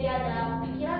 jadi ada pikiran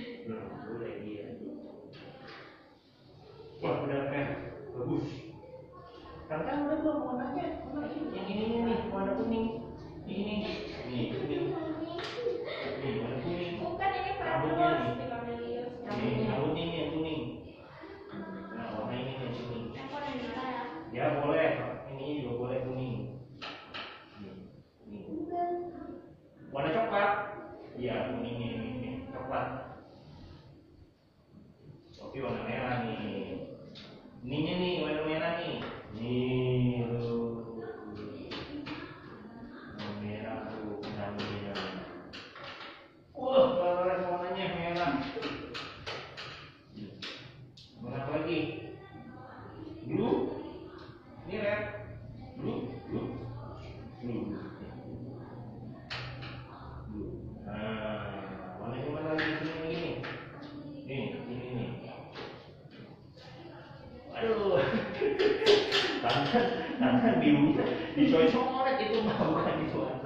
birunya dicoret-coret itu mah bukan diwarna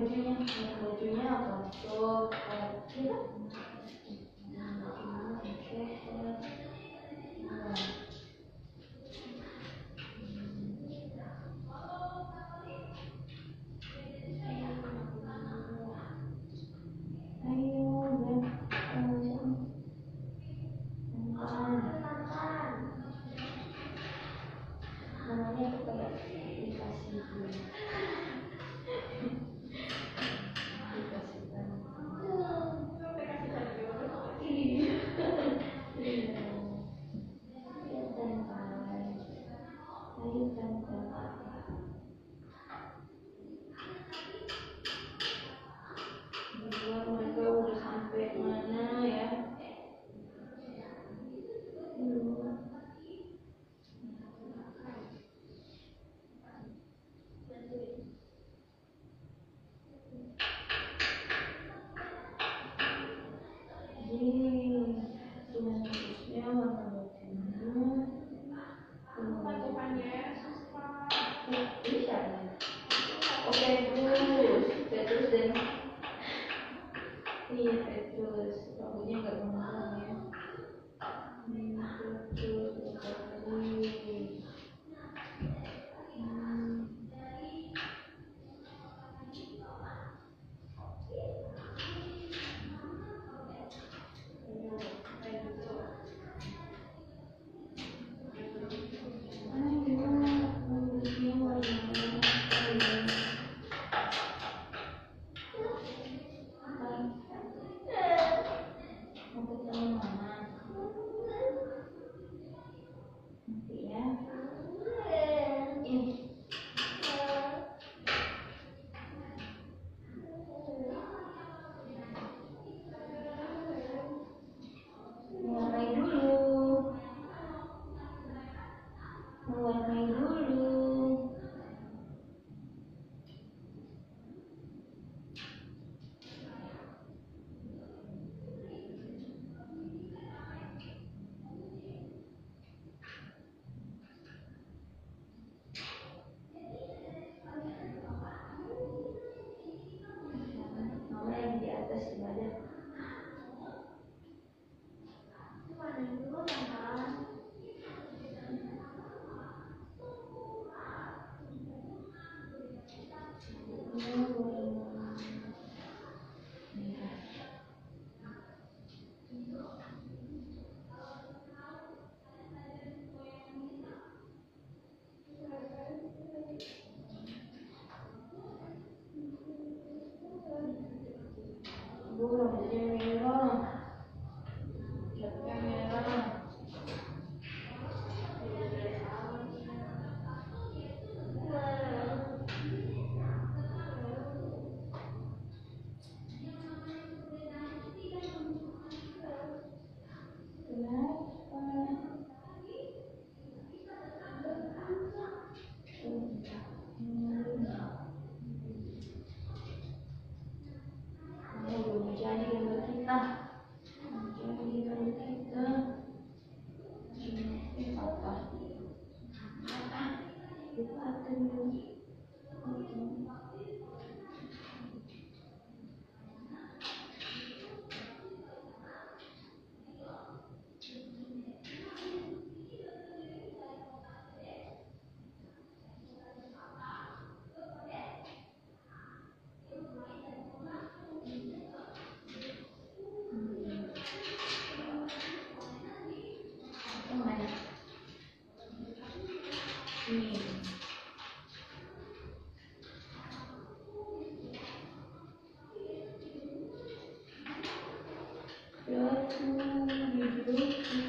Virginia, Virginia, tanto, ¿qué 不用因为 Thank you.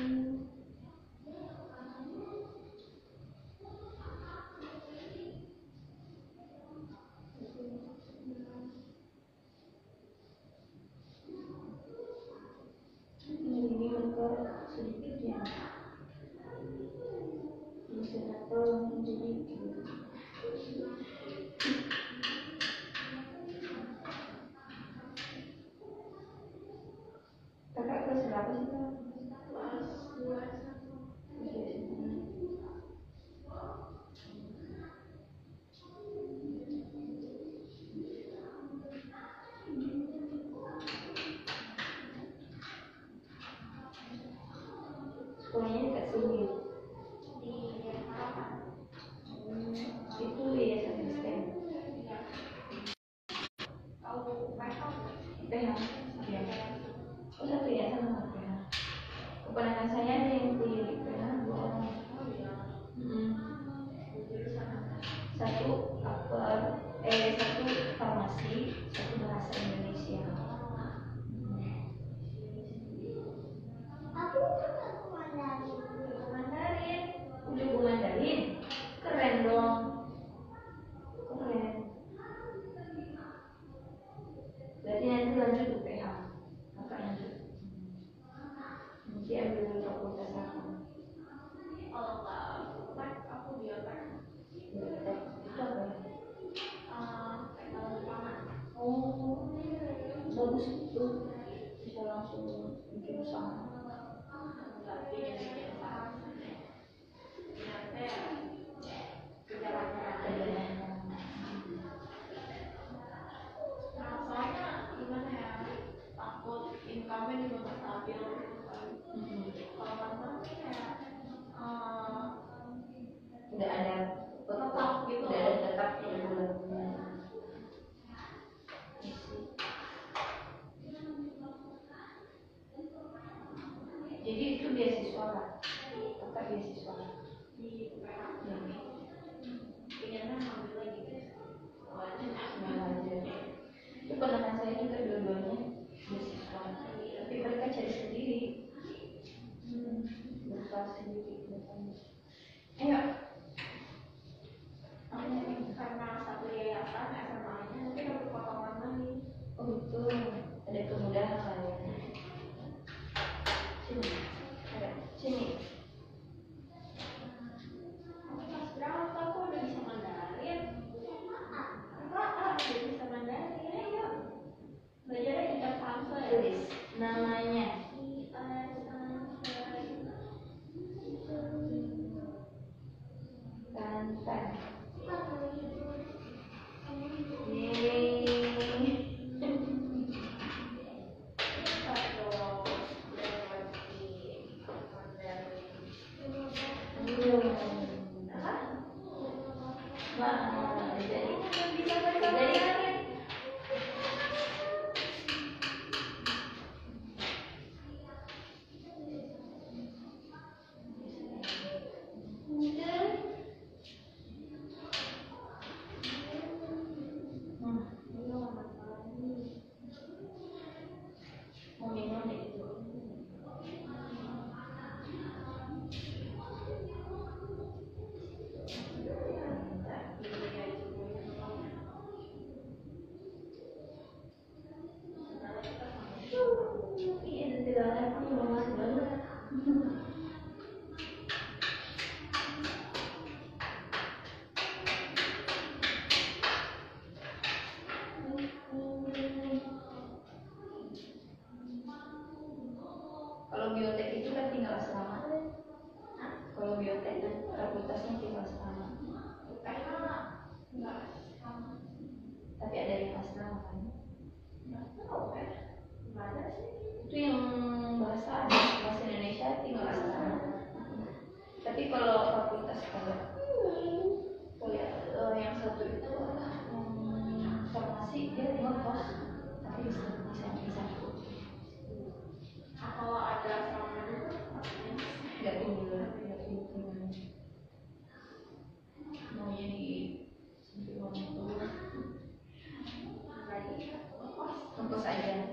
fokus aja.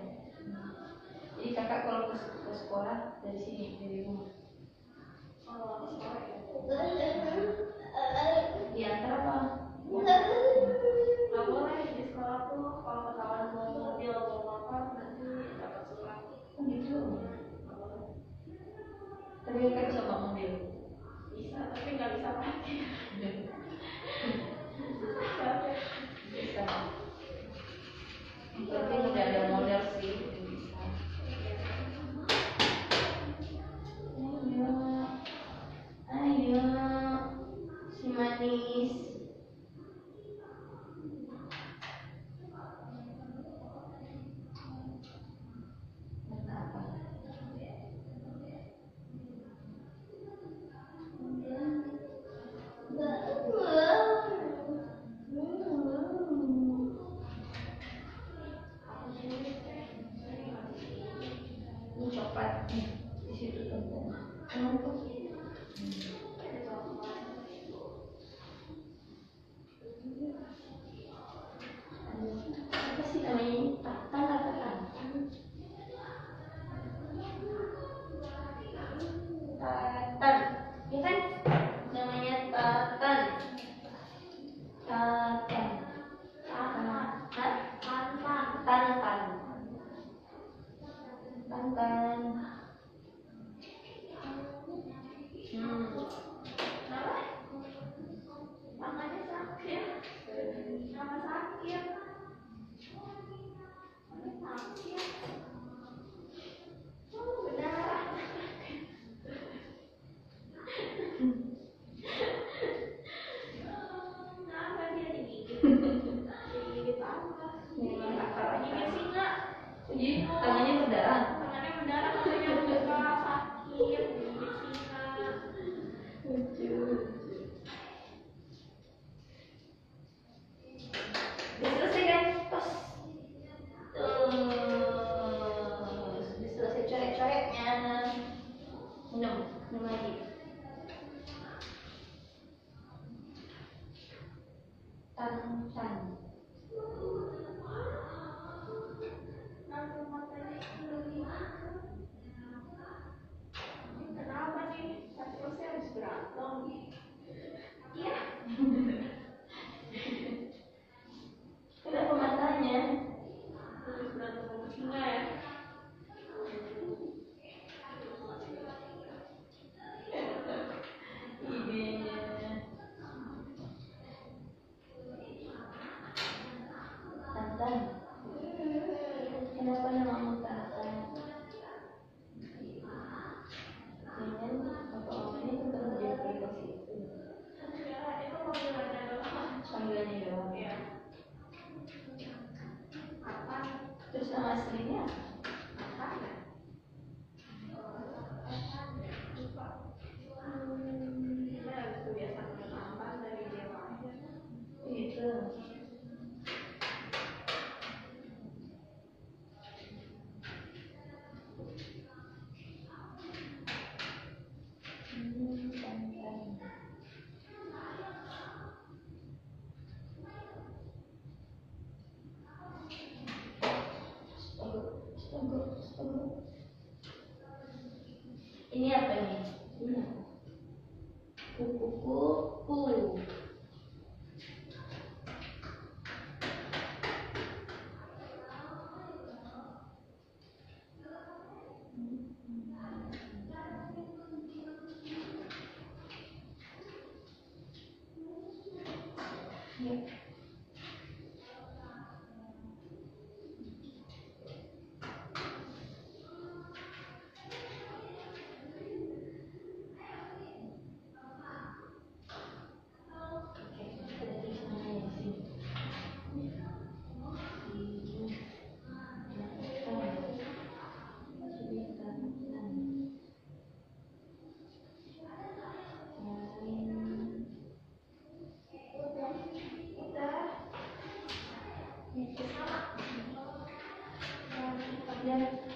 Jadi kakak kalau ke, ke sekolah dari sini dari rumah. Di antara apa? Sekolah tuh kalau apa tantan Nanti Yes.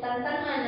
tantangan